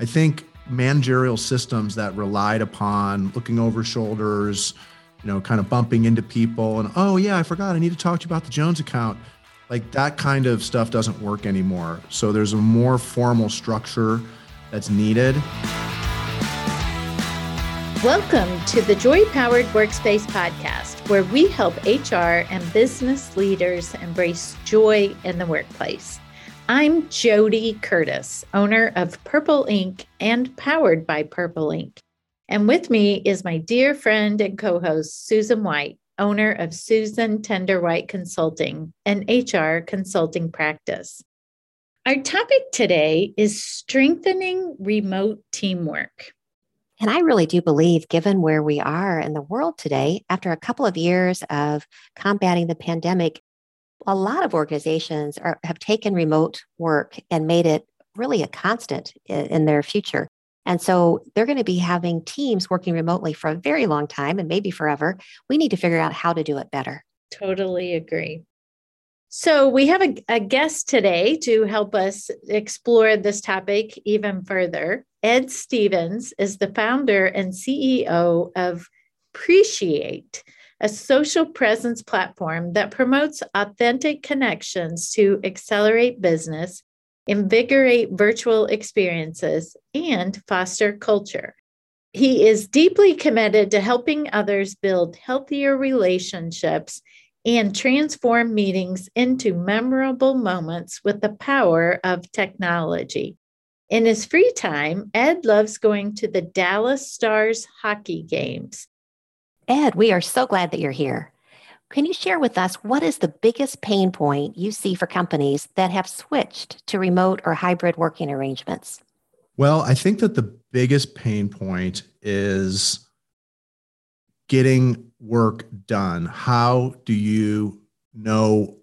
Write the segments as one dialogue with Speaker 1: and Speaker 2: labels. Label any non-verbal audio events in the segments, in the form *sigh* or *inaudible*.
Speaker 1: I think managerial systems that relied upon looking over shoulders, you know, kind of bumping into people and, oh, yeah, I forgot, I need to talk to you about the Jones account. Like that kind of stuff doesn't work anymore. So there's a more formal structure that's needed.
Speaker 2: Welcome to the Joy Powered Workspace podcast, where we help HR and business leaders embrace joy in the workplace. I'm JoDee Curtis, owner of Purple Ink and powered by Purple Ink. And with me is my dear friend and co host, Susan White, owner of Susan Tender White Consulting, an HR consulting practice. Our topic today is strengthening remote teamwork.
Speaker 3: And I really do believe, given where we are in the world today, after a couple of years of combating the pandemic, a lot of organizations are, have taken remote work and made it really a constant in, in their future. And so they're going to be having teams working remotely for a very long time and maybe forever. We need to figure out how to do it better.
Speaker 2: Totally agree. So, we have a, a, guest today to help us explore this topic even further. Ed Stevens is the founder and CEO of Preciate, a social presence platform that promotes authentic connections to accelerate business, invigorate virtual experiences, and foster culture. He is deeply committed to helping others build healthier relationships and transform meetings into memorable moments with the power of technology. In his free time, Ed loves going to the Dallas Stars hockey games.
Speaker 3: Ed, we are so glad that you're here. Can you share with us what is the biggest pain point you see for companies that have switched to remote or hybrid working arrangements?
Speaker 1: Well, I think that the biggest pain point is getting work done, how do you know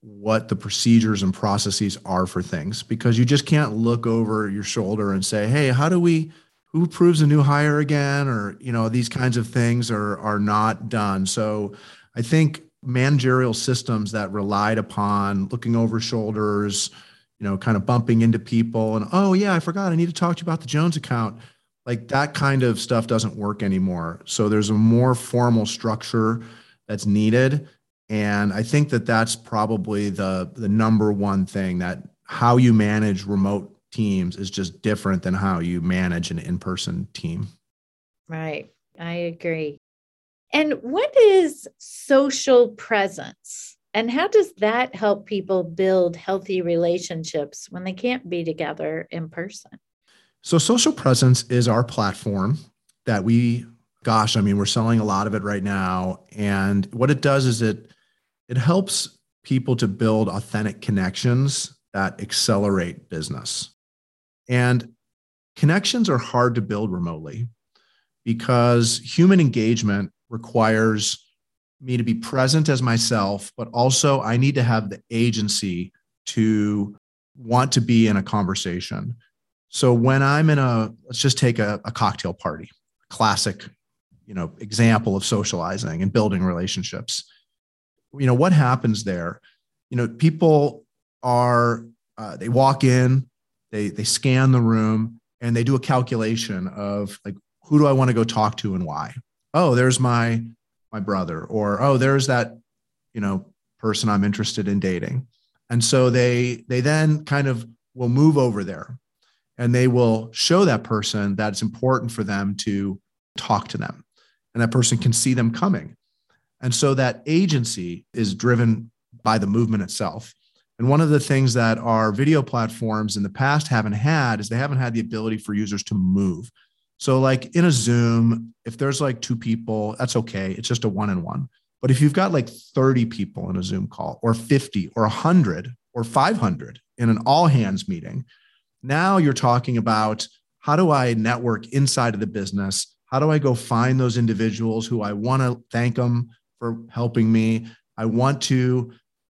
Speaker 1: what the procedures and processes are for things? Because you just can't look over your shoulder and say, hey, how do we who approves a new hire again or you know these kinds of things are are not done so i think managerial systems that relied upon looking over shoulders you know kind of bumping into people and oh yeah i forgot i need to talk to you about the jones account like that kind of stuff doesn't work anymore. So there's a more formal structure that's needed. And I think that that's probably the, the number one thing that how you manage remote teams is just different than how you manage an in person team.
Speaker 2: Right. I agree. And what is social presence? And how does that help people build healthy relationships when they can't be together in person?
Speaker 1: So, social presence is our platform that we, gosh, I mean, we're selling a lot of it right now. And what it does is it it helps people to build authentic connections that accelerate business. And connections are hard to build remotely because human engagement requires me to be present as myself, but also I need to have the agency to want to be in a conversation. So when I'm in a, let's just take a, a cocktail party, classic, you know, example of socializing and building relationships. You know, what happens there? You know, people are, uh, they walk in, they, they scan the room and they do a calculation of like, who do I want to go talk to and why? Oh, there's my, my brother or, oh, there's that, you know, person I'm interested in dating. And so they, they then kind of will move over there and they will show that person that it's important for them to talk to them and that person can see them coming and so that agency is driven by the movement itself and one of the things that our video platforms in the past haven't had is they haven't had the ability for users to move so like in a zoom if there's like two people that's okay it's just a one on one but if you've got like 30 people in a zoom call or 50 or 100 or 500 in an all hands meeting now you're talking about how do I network inside of the business? How do I go find those individuals who I want to thank them for helping me? I want to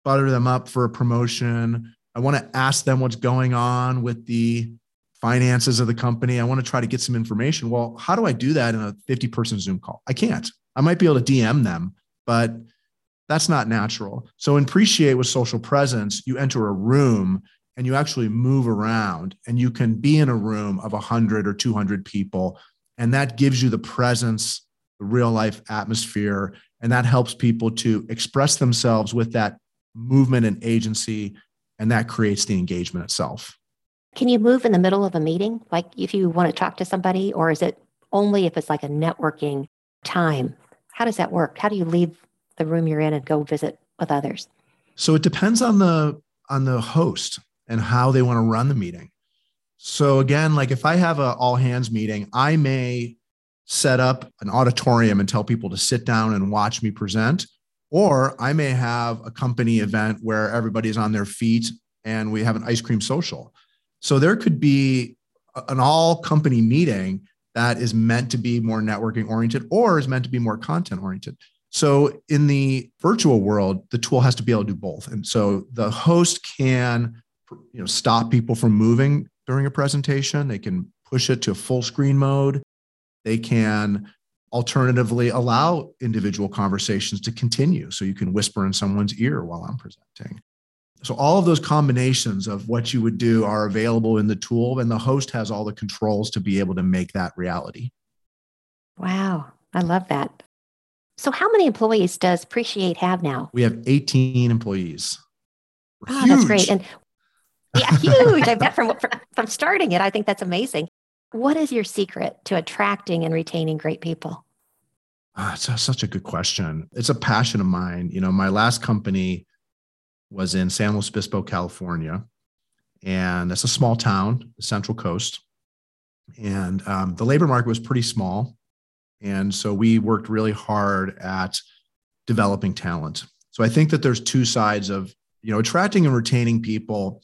Speaker 1: butter them up for a promotion. I want to ask them what's going on with the finances of the company. I want to try to get some information. Well, how do I do that in a 50 person Zoom call? I can't. I might be able to DM them, but that's not natural. So, in Preciate with social presence, you enter a room and you actually move around and you can be in a room of 100 or 200 people and that gives you the presence the real life atmosphere and that helps people to express themselves with that movement and agency and that creates the engagement itself.
Speaker 3: Can you move in the middle of a meeting? Like if you want to talk to somebody or is it only if it's like a networking time? How does that work? How do you leave the room you're in and go visit with others?
Speaker 1: So it depends on the on the host and how they want to run the meeting. So again, like if I have a all hands meeting, I may set up an auditorium and tell people to sit down and watch me present or I may have a company event where everybody's on their feet and we have an ice cream social. So there could be an all company meeting that is meant to be more networking oriented or is meant to be more content oriented. So in the virtual world, the tool has to be able to do both. And so the host can you know stop people from moving during a presentation. They can push it to full screen mode. They can alternatively allow individual conversations to continue so you can whisper in someone's ear while I'm presenting. So all of those combinations of what you would do are available in the tool and the host has all the controls to be able to make that reality.
Speaker 3: Wow, I love that. So how many employees does Preciate have now?
Speaker 1: We have 18 employees.
Speaker 3: Oh, that's great. And yeah, huge. I bet from, from starting it, I think that's amazing. What is your secret to attracting and retaining great people?
Speaker 1: Oh, it's a, such a good question. It's a passion of mine. You know, my last company was in San Luis Obispo, California, and it's a small town, the Central Coast. And um, the labor market was pretty small. And so we worked really hard at developing talent. So I think that there's two sides of, you know, attracting and retaining people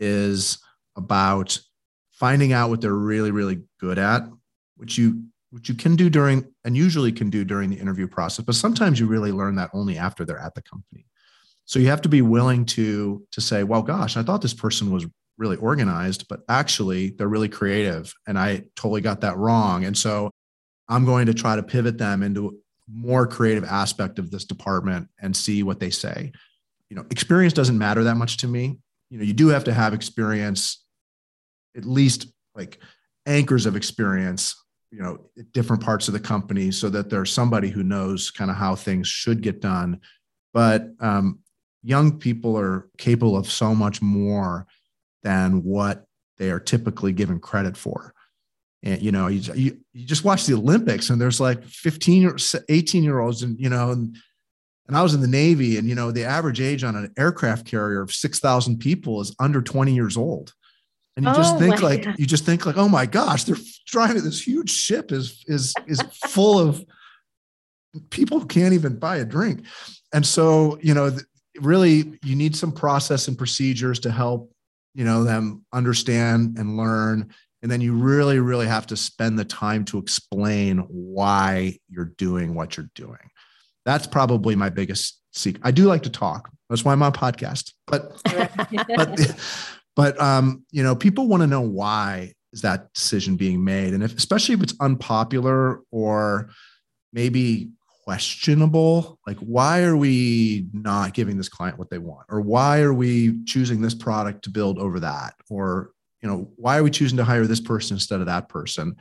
Speaker 1: is about finding out what they're really, really good at, which you which you can do during and usually can do during the interview process, but sometimes you really learn that only after they're at the company. So you have to be willing to to say, well, gosh, I thought this person was really organized, but actually they're really creative and I totally got that wrong. And so I'm going to try to pivot them into more creative aspect of this department and see what they say. You know, experience doesn't matter that much to me you know you do have to have experience at least like anchors of experience you know different parts of the company so that there's somebody who knows kind of how things should get done but um, young people are capable of so much more than what they are typically given credit for and you know you, you, you just watch the olympics and there's like 15 or 18 year olds and you know and and I was in the Navy, and you know, the average age on an aircraft carrier of 6,000 people is under 20 years old. And you oh just think like God. you just think like, oh my gosh, they're driving this huge ship is is is full of people who can't even buy a drink. And so, you know, really you need some process and procedures to help, you know, them understand and learn. And then you really, really have to spend the time to explain why you're doing what you're doing. That's probably my biggest secret. I do like to talk. That's why I'm on podcast. But *laughs* but but um, you know, people want to know why is that decision being made, and if especially if it's unpopular or maybe questionable like why are we not giving this client what they want? Or why are we choosing this product to build over that? Or you know why are we choosing to hire this person instead of that person?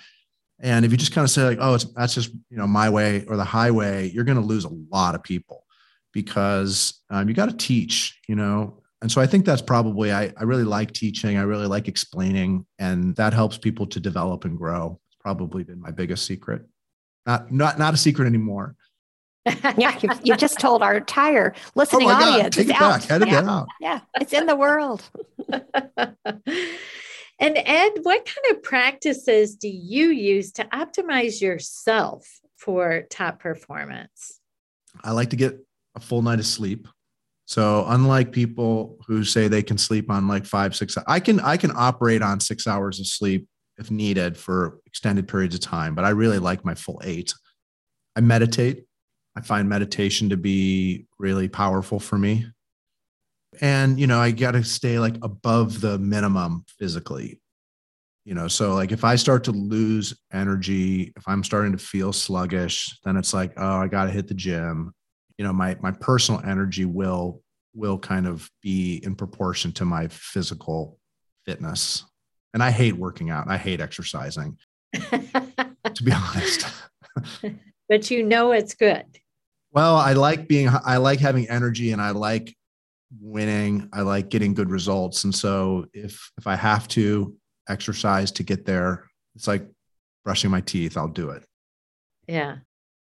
Speaker 1: And if you just kind of say like, oh, it's that's just you know my way or the highway, you're going to lose a lot of people because um, you got to teach, you know. And so I think that's probably I, I really like teaching. I really like explaining, and that helps people to develop and grow. It's probably been my biggest secret. Not not not a secret anymore. *laughs*
Speaker 3: yeah, you, you just told our entire listening oh audience.
Speaker 1: God, take it out. back. Head
Speaker 3: yeah.
Speaker 1: it out.
Speaker 3: Yeah, it's in the world. *laughs*
Speaker 2: And Ed, what kind of practices do you use to optimize yourself for top performance?
Speaker 1: I like to get a full night of sleep. So unlike people who say they can sleep on like five, six, I can I can operate on six hours of sleep if needed for extended periods of time, but I really like my full eight. I meditate. I find meditation to be really powerful for me and you know i got to stay like above the minimum physically you know so like if i start to lose energy if i'm starting to feel sluggish then it's like oh i got to hit the gym you know my my personal energy will will kind of be in proportion to my physical fitness. And I hate working out. I hate exercising, *laughs* to be honest. *laughs*
Speaker 2: but you know it's good.
Speaker 1: Well, I like being I like having energy and I like winning. I like getting good results. And so if if I have to exercise to get there, it's like brushing my teeth, I'll do it.
Speaker 2: Yeah.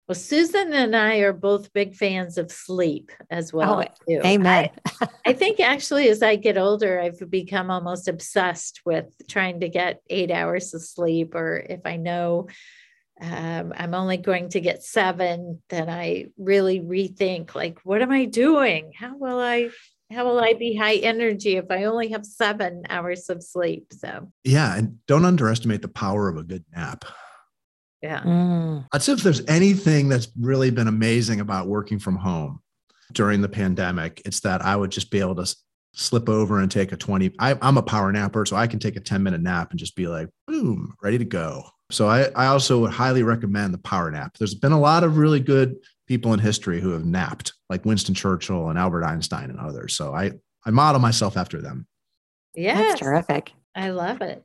Speaker 2: Well, Susan and I are both big fans of sleep as well. Oh.
Speaker 3: Amen.
Speaker 2: I, I, think actually, as I get older, I've become almost obsessed with trying to get eight hours of sleep. Or if I know um, I'm only going to get seven, then I really rethink, like, what am I doing? How will I? How will I be high energy if I only have seven hours of sleep? So,
Speaker 1: yeah. And don't underestimate the power of a good nap.
Speaker 2: Yeah.
Speaker 1: Mm. I'd say if there's anything that's really been amazing about working from home during the pandemic, it's that I would just be able to slip over and take a 20. I, am a power napper, so I can take a 10 minute nap and just be like, boom, ready to go. So I, I also would highly recommend the power nap. There's been a lot of really good people in history who have napped, like Winston Churchill and Albert Einstein and others. So I, I model myself after them.
Speaker 2: Yeah.
Speaker 3: That's terrific.
Speaker 2: I love it.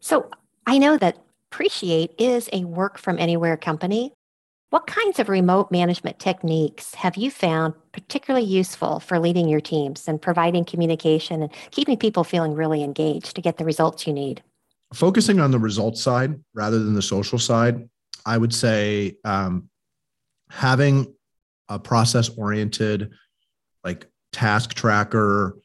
Speaker 3: So I know that Preciate is a work from anywhere company. What kinds of remote management techniques have you found particularly useful for leading your teams and providing communication and keeping people feeling really engaged to get the results you need?
Speaker 1: Focusing on the results side rather than the social side, I would say um, having a process oriented, like task tracker.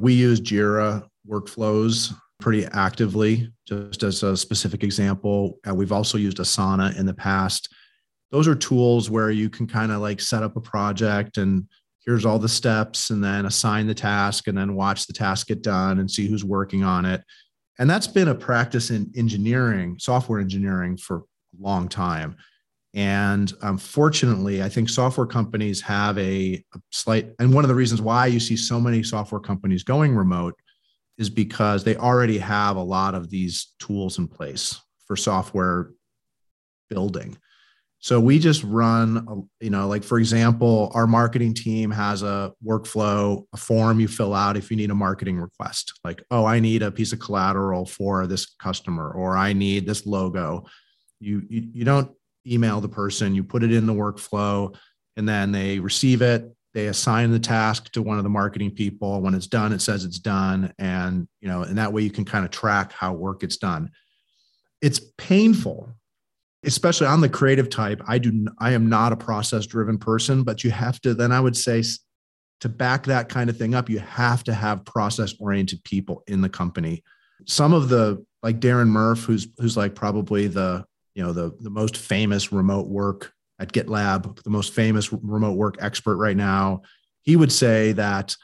Speaker 1: We use Jira workflows pretty actively. Just as a specific example, uh, we've also used Asana in the past. Those are tools where you can kind of like set up a project and here's all the steps and then assign the task and then watch the task get done and see who's working on it. And that's been a practice in engineering, software engineering for a long time. And unfortunately, I think software companies have a, a, slight, and one of the reasons why you see so many software companies going remote is because they already have a lot of these tools in place for software building. So we just run, you know, like for example, our marketing team has a workflow, a form you fill out if you need a marketing request. Like, oh, I need a piece of collateral for this customer, or I need this logo. You you, you don't email the person, you put it in the workflow, and then they receive it they assign the task to one of the marketing people. When it's done it says it's done. And you know and that way you can kind of track how work gets done. It's painful especially on the creative type. I do i am not a process driven person but you have to then i would say to back that kind of thing up you have to have process oriented people in the company. Some of the like darren murph who's who's like probably the you know the the most famous remote work at GitLab, the most famous remote work expert right now, he would say that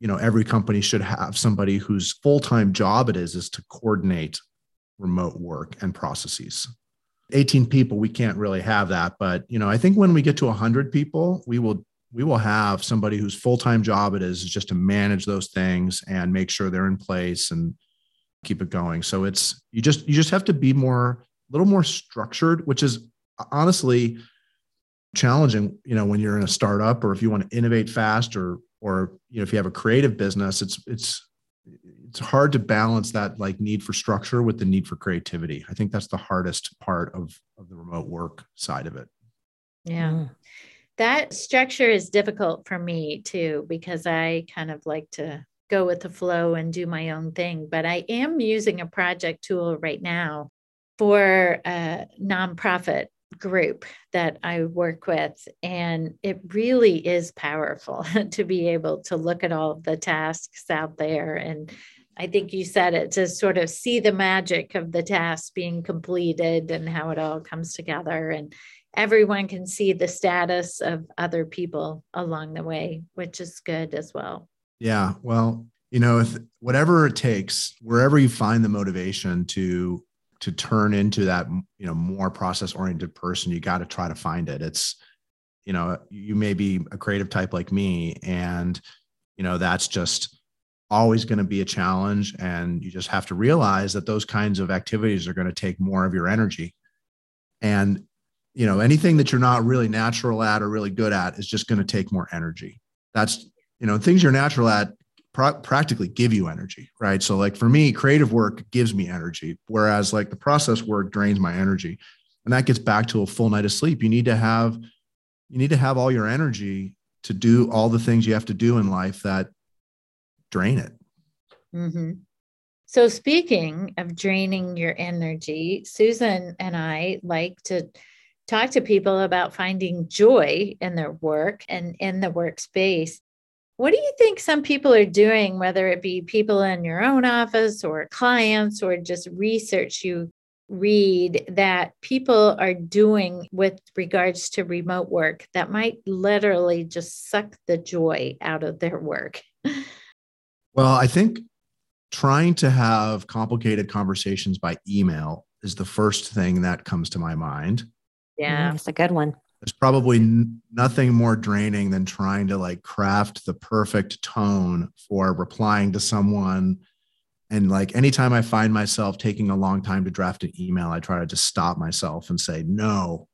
Speaker 1: you know every company should have somebody whose full-time job it is is to coordinate remote work and processes. 18 people we can't really have that but you know i think when we get to 100 people we will we will have somebody whose full-time job it is is just to manage those things and make sure they're in place and keep it going. So it's you just you just have to be more a little more structured which is honestly challenging you know when you're in a startup or if you want to innovate fast or or you know if you have a creative business it's it's it's hard to balance that like need for structure with the need for creativity. I think that's the hardest part of of the remote work side of it.
Speaker 2: Yeah. Mm. that structure is difficult for me too because i kind of like to go with the flow and do my own thing but i am using a project tool right now for a nonprofit group that I work with. And it really is powerful *laughs* to be able to look at all the tasks out there. And I think you said it to sort of see the magic of the task being completed and how it all comes together. And everyone can see the status of other people along the way, which is good as well.
Speaker 1: Yeah. Well, you know, if whatever it takes, wherever you find the motivation to to turn into that you know more process oriented person you got to try to find it. It's you know you may be a creative type like me and you know that's just always going to be a challenge and you just have to realize that those kinds of activities are going to take more of your energy. And you know anything that you're not really natural at or really good at is just going to take more energy. That's you know, things you're natural at practically give you energy, right? So like for me, creative work gives me energy, whereas like the process work drains my energy. And that gets back to a full night of sleep. You need to have you need to have all your energy to do all the things you have to do in life that drain it.
Speaker 2: Mm-hmm. So, speaking of draining your energy, Susan and I like to talk to people about finding joy in their work and in the workspace. What do you think some people are doing, whether it be people in your own office or clients or just research you read that people are doing with regards to remote work that might literally just suck the joy out of their work?
Speaker 1: Well, I think trying to have complicated conversations by email is the first thing that comes to my mind.
Speaker 2: Yeah,
Speaker 3: that's a good one.
Speaker 1: There's probably n- nothing more draining than trying to like craft the perfect tone for replying to someone. And like anytime I find myself taking a long time to draft an email, I try to just stop myself and say, no,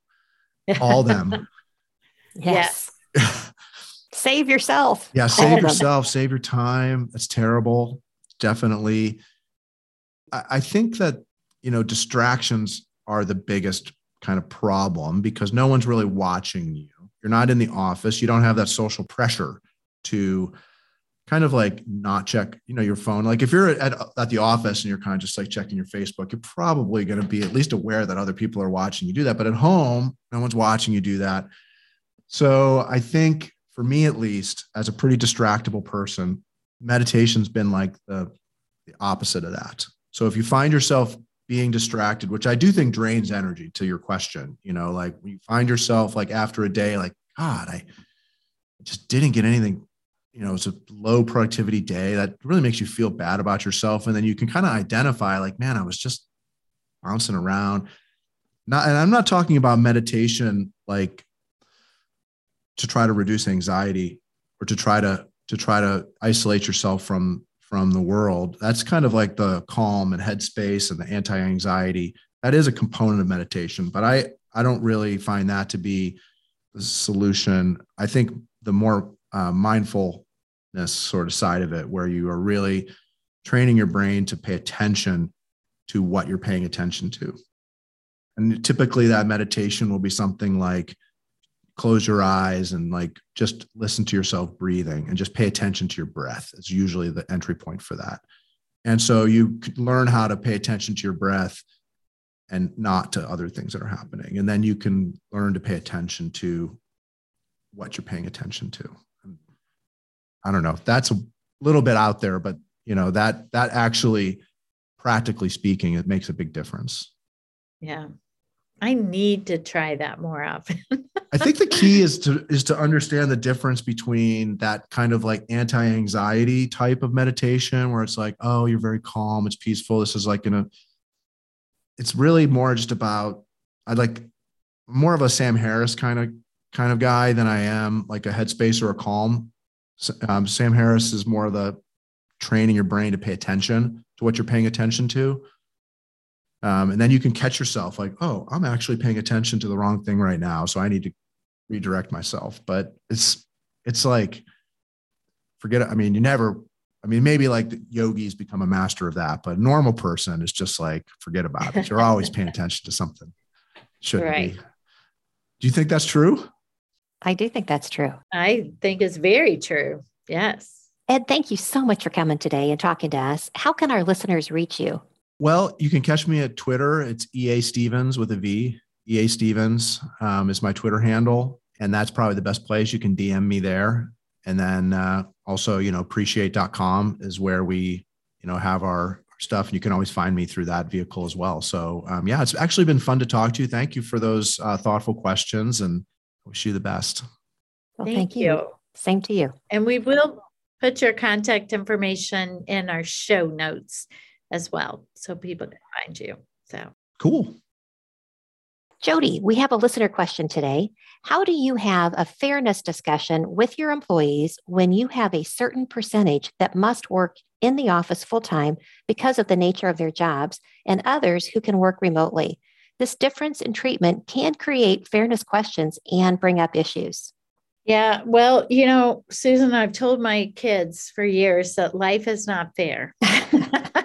Speaker 1: all them. *laughs*
Speaker 3: yes. *laughs* save yourself.
Speaker 1: Yeah, save yourself, save your time. That's terrible. Definitely. I, I think that, you know, distractions are the biggest kind of problem because no one's really watching you. You're not in the office. You don't have that social pressure to kind of like not check, you know, your phone. Like if you're at, at the office and you're kind of just like checking your Facebook, you're probably going to be at least aware that other people are watching you do that. But at home, no one's watching you do that. So I think for me at least, as a pretty distractible person, meditation's been like the, the opposite of that. So if you find yourself being distracted, which I do think drains energy to your question, you know, like when you find yourself like after a day, like, God, I just didn't get anything, you know, it's a low productivity day that really makes you feel bad about yourself. And then you can kind of identify like, man, I was just bouncing around. Not, and I'm not talking about meditation like to try to reduce anxiety or to try to to try to isolate yourself from from the world that's kind of like the calm and headspace and the anti-anxiety. That is a component of meditation but i i don't really find that to be the solution. I think the more uh, mindfulness sort of side of it where you are really training your brain to pay attention to what you're paying attention to. And typically that meditation will be something like close your eyes and like just listen to yourself breathing and just pay attention to your breath is usually the entry point for that. And so you learn how to pay attention to your breath and not to other things that are happening. And then you can learn to pay attention to what you're paying attention to. I don't know. That's a little bit out there but you know that that actually practically speaking it makes a big difference.
Speaker 2: Yeah I need to try that more often. *laughs*
Speaker 1: I think the key is to is to understand the difference between that kind of like anti-anxiety type of meditation where it's like, oh, you're very calm, it's peaceful. This is like in a it's really more just about I like more of a Sam Harris kind of kind of guy than I am like a headspace or a calm. Um, Sam Harris is more of the training your brain to pay attention to what you're paying attention to. Um, and then you can catch yourself like, oh, I'm actually paying attention to the wrong thing right now. So I need to redirect myself. But it's, it's like, forget it. I mean, you never, I mean, maybe like the yogis become a master of that, but a normal person is just like, forget about it. You're always paying *laughs* attention to something. Shouldn't right. be. Do you think that's true?
Speaker 3: I do think that's true.
Speaker 2: I think it's very true. Yes.
Speaker 3: Ed, thank you so much for coming today and talking to us. How can our listeners reach you?
Speaker 1: Well, you can catch me at Twitter. It's EA Stevens with a V. EA Stevens um, is my Twitter handle. And that's probably the best place. You can DM me there. And then uh, also, you know, preciate.com is where we, you know, have our stuff. And you can always find me through that vehicle as well. So, um, yeah, it's actually been fun to talk to you. Thank you for those uh, thoughtful questions and wish you the best.
Speaker 3: Well, thank, thank you. you. Same to you.
Speaker 2: And we will put your contact information in our show notes as well so people can find you. So
Speaker 1: cool.
Speaker 3: JoDee, we have a listener question today. How do you have a fairness discussion with your employees when you have a certain percentage that must work in the office full time because of the nature of their jobs and others who can work remotely? This difference in treatment can create fairness questions and bring up issues.
Speaker 2: Yeah, well, you know, Susan, I've told my kids for years that life is not fair. *laughs*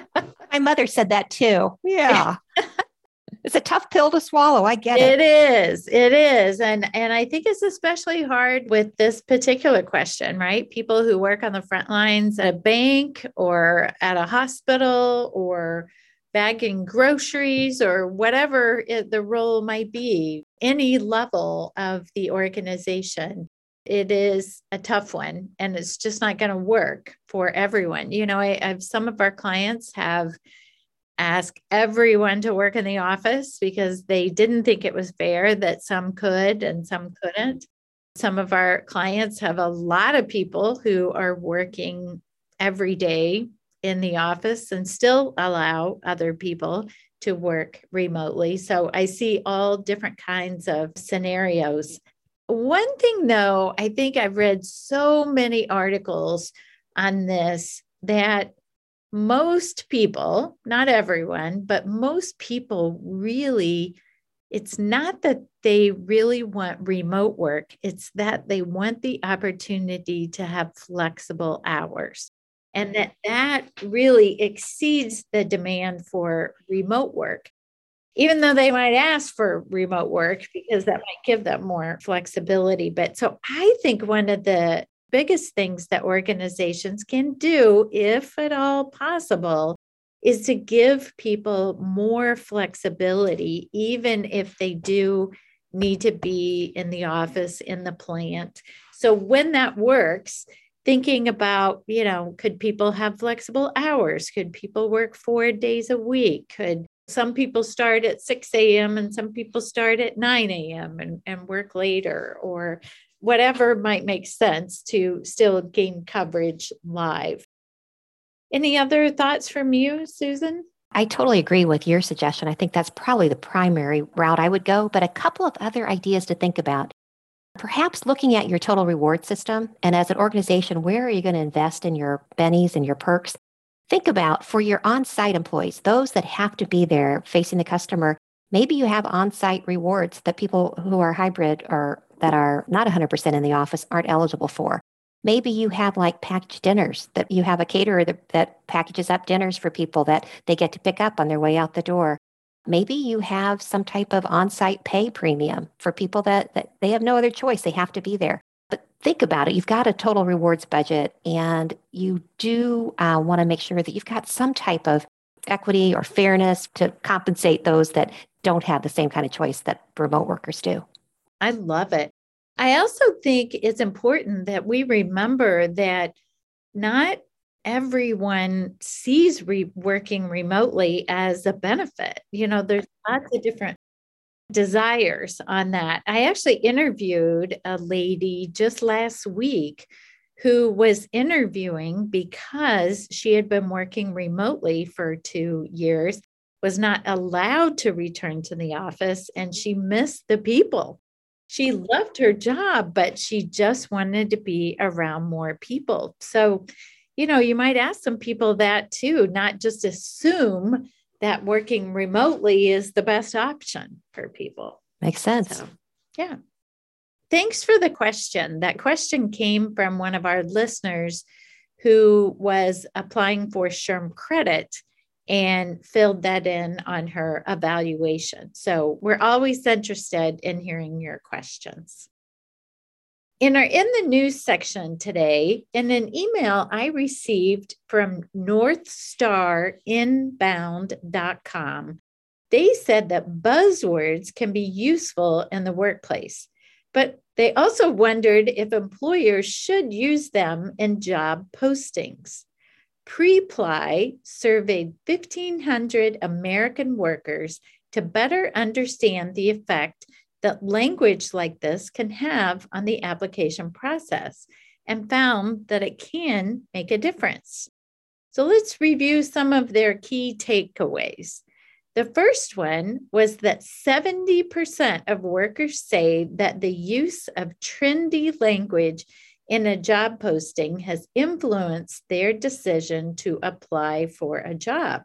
Speaker 3: my mother said that too. Yeah. *laughs* it's a tough pill to swallow. I get
Speaker 2: it. It is. It is. And and I think it's especially hard with this particular question, right? People who work on the front lines at a bank or at a hospital or bagging groceries or whatever it, the role might be, any level of the organization it is a tough one and it's just not going to work for everyone. You know, I, have some of our clients have asked everyone to work in the office because they didn't think it was fair that some could and some couldn't. Some of our clients have a lot of people who are working every day in the office and still allow other people to work remotely. So I see all different kinds of scenarios one thing, though, I think I've read so many articles on this that most people, not everyone, but most people really, it's not that they really want remote work, it's that they want the opportunity to have flexible hours. And that that really exceeds the demand for remote work even though they might ask for remote work because that might give them more flexibility. But so I think one of the biggest things that organizations can do, if at all possible, is to give people more flexibility, even if they do need to be in the office, in the plant. So when that works, thinking about, you know, could people have flexible hours? Could people work four days a week? Could some people start at 6 a.m. and some people start at 9 a.m. And, and work later or whatever might make sense to still gain coverage live. Any other thoughts from you, Susan?
Speaker 3: I totally agree with your suggestion. I think that's probably the primary route I would go, but a couple of other ideas to think about. Perhaps looking at your total reward system and as an organization, where are you going to invest in your bennies and your perks? Think about for your on site employees, those that have to be there facing the customer, maybe you have on site rewards that people who are hybrid or that are not 100% in the office aren't eligible for. Maybe you have like packaged dinners that you have a caterer that, that packages up dinners for people that they get to pick up on their way out the door. Maybe you have some type of on site pay premium for people that, that they have no other choice. They have to be there think about it. You've got a total rewards budget, and you do uh, want to make sure that you've got some type of equity or fairness to compensate those that don't have the same kind of choice that remote workers do.
Speaker 2: I love it. I also think it's important that we remember that not everyone sees re- working remotely as a benefit. You know, there's lots of different desires on that. I actually interviewed a lady just last week who was interviewing because she had been working remotely for two years, was not allowed to return to the office, and she missed the people. She loved her job, but she just wanted to be around more people. So, you know, you might ask some people that too, not just assume that working remotely is the best option for people.
Speaker 3: Makes sense. So,
Speaker 2: yeah. Thanks for the question. That question came from one of our listeners who was applying for SHRM credit and filled that in on her evaluation. So we're always interested in hearing your questions. In our in the news section today, in an email I received from northstarinbound.com, they said that buzzwords can be useful in the workplace, but they also wondered if employers should use them in job postings. Preply surveyed 1,500 American workers to better understand the effect that language like this can have on the application process and found that it can make a difference. So let's review some of their key takeaways. The first one was that 70% of workers say that the use of trendy language in a job posting has influenced their decision to apply for a job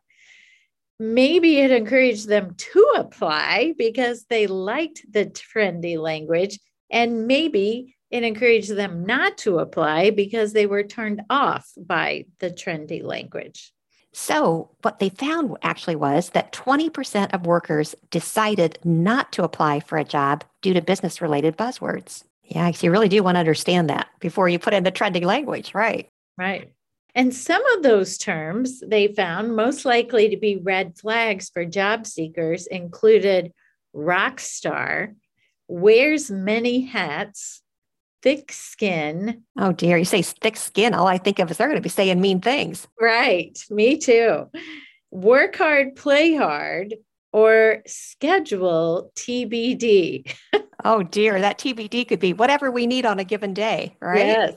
Speaker 2: maybe it encouraged them to apply because they liked the trendy language and maybe it encouraged them not to apply because they were turned off by the trendy language.
Speaker 3: So, what they found actually was that 20% of workers decided not to apply for a job due to business related buzzwords. Yeah, so you really do want to understand that before you put in the trending language, right?
Speaker 2: Right. And some of those terms they found most likely to be red flags for job seekers included rock star, wears many hats, thick skin.
Speaker 3: Oh dear, you say thick skin. All I think of is they're going to be saying mean things.
Speaker 2: Right. Me too. Work hard, play hard, or schedule TBD. *laughs*
Speaker 3: oh dear, that TBD could be whatever we need on a given day, right?
Speaker 2: Yes.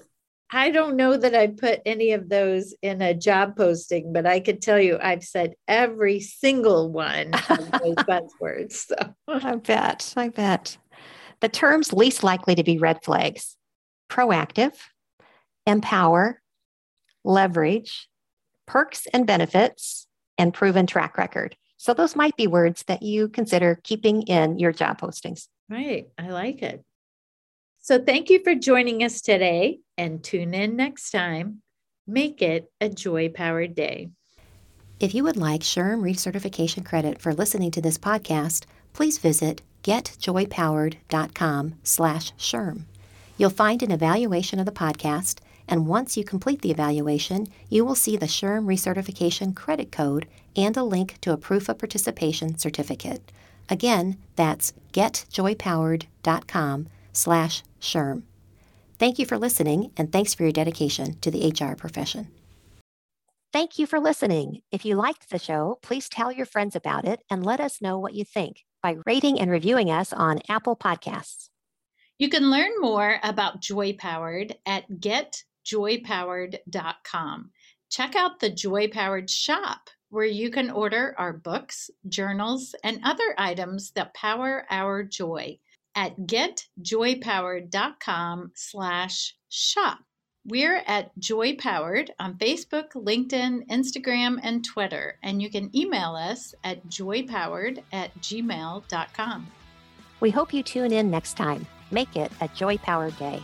Speaker 2: I don't know that I put any of those in a job posting, but I could tell you I've said every single one of those *laughs* buzzwords. So
Speaker 3: I bet. I bet. The terms least likely to be red flags proactive, empower, leverage, perks and benefits, and proven track record. So those might be words that you consider keeping in your job postings.
Speaker 2: Right. I like it. So thank you for joining us today and tune in next time. Make it a joy powered day.
Speaker 3: If you would like SHRM recertification credit for listening to this podcast, please visit getjoypowered.com slash SHRM. You'll find an evaluation of the podcast, and once you complete the evaluation, you will see the SHRM recertification credit code and a link to a proof of participation certificate. Again, that's getjoypowered.com slash SHRM. Thank you for listening, and thanks for your dedication to the HR profession. Thank you for listening. If you liked the show, please tell your friends about it and let us know what you think by rating and reviewing us on Apple Podcasts.
Speaker 2: You can learn more about Joy Powered at getjoypowered.com. Check out the Joy Powered shop where you can order our books, journals, and other items that power our joy at getjoypowered.com slash shop. We're at Joy Powered on Facebook, LinkedIn, Instagram, and Twitter, and you can email us at joypowered at gmail.com.
Speaker 3: We hope you tune in next time. Make it a joy powered day.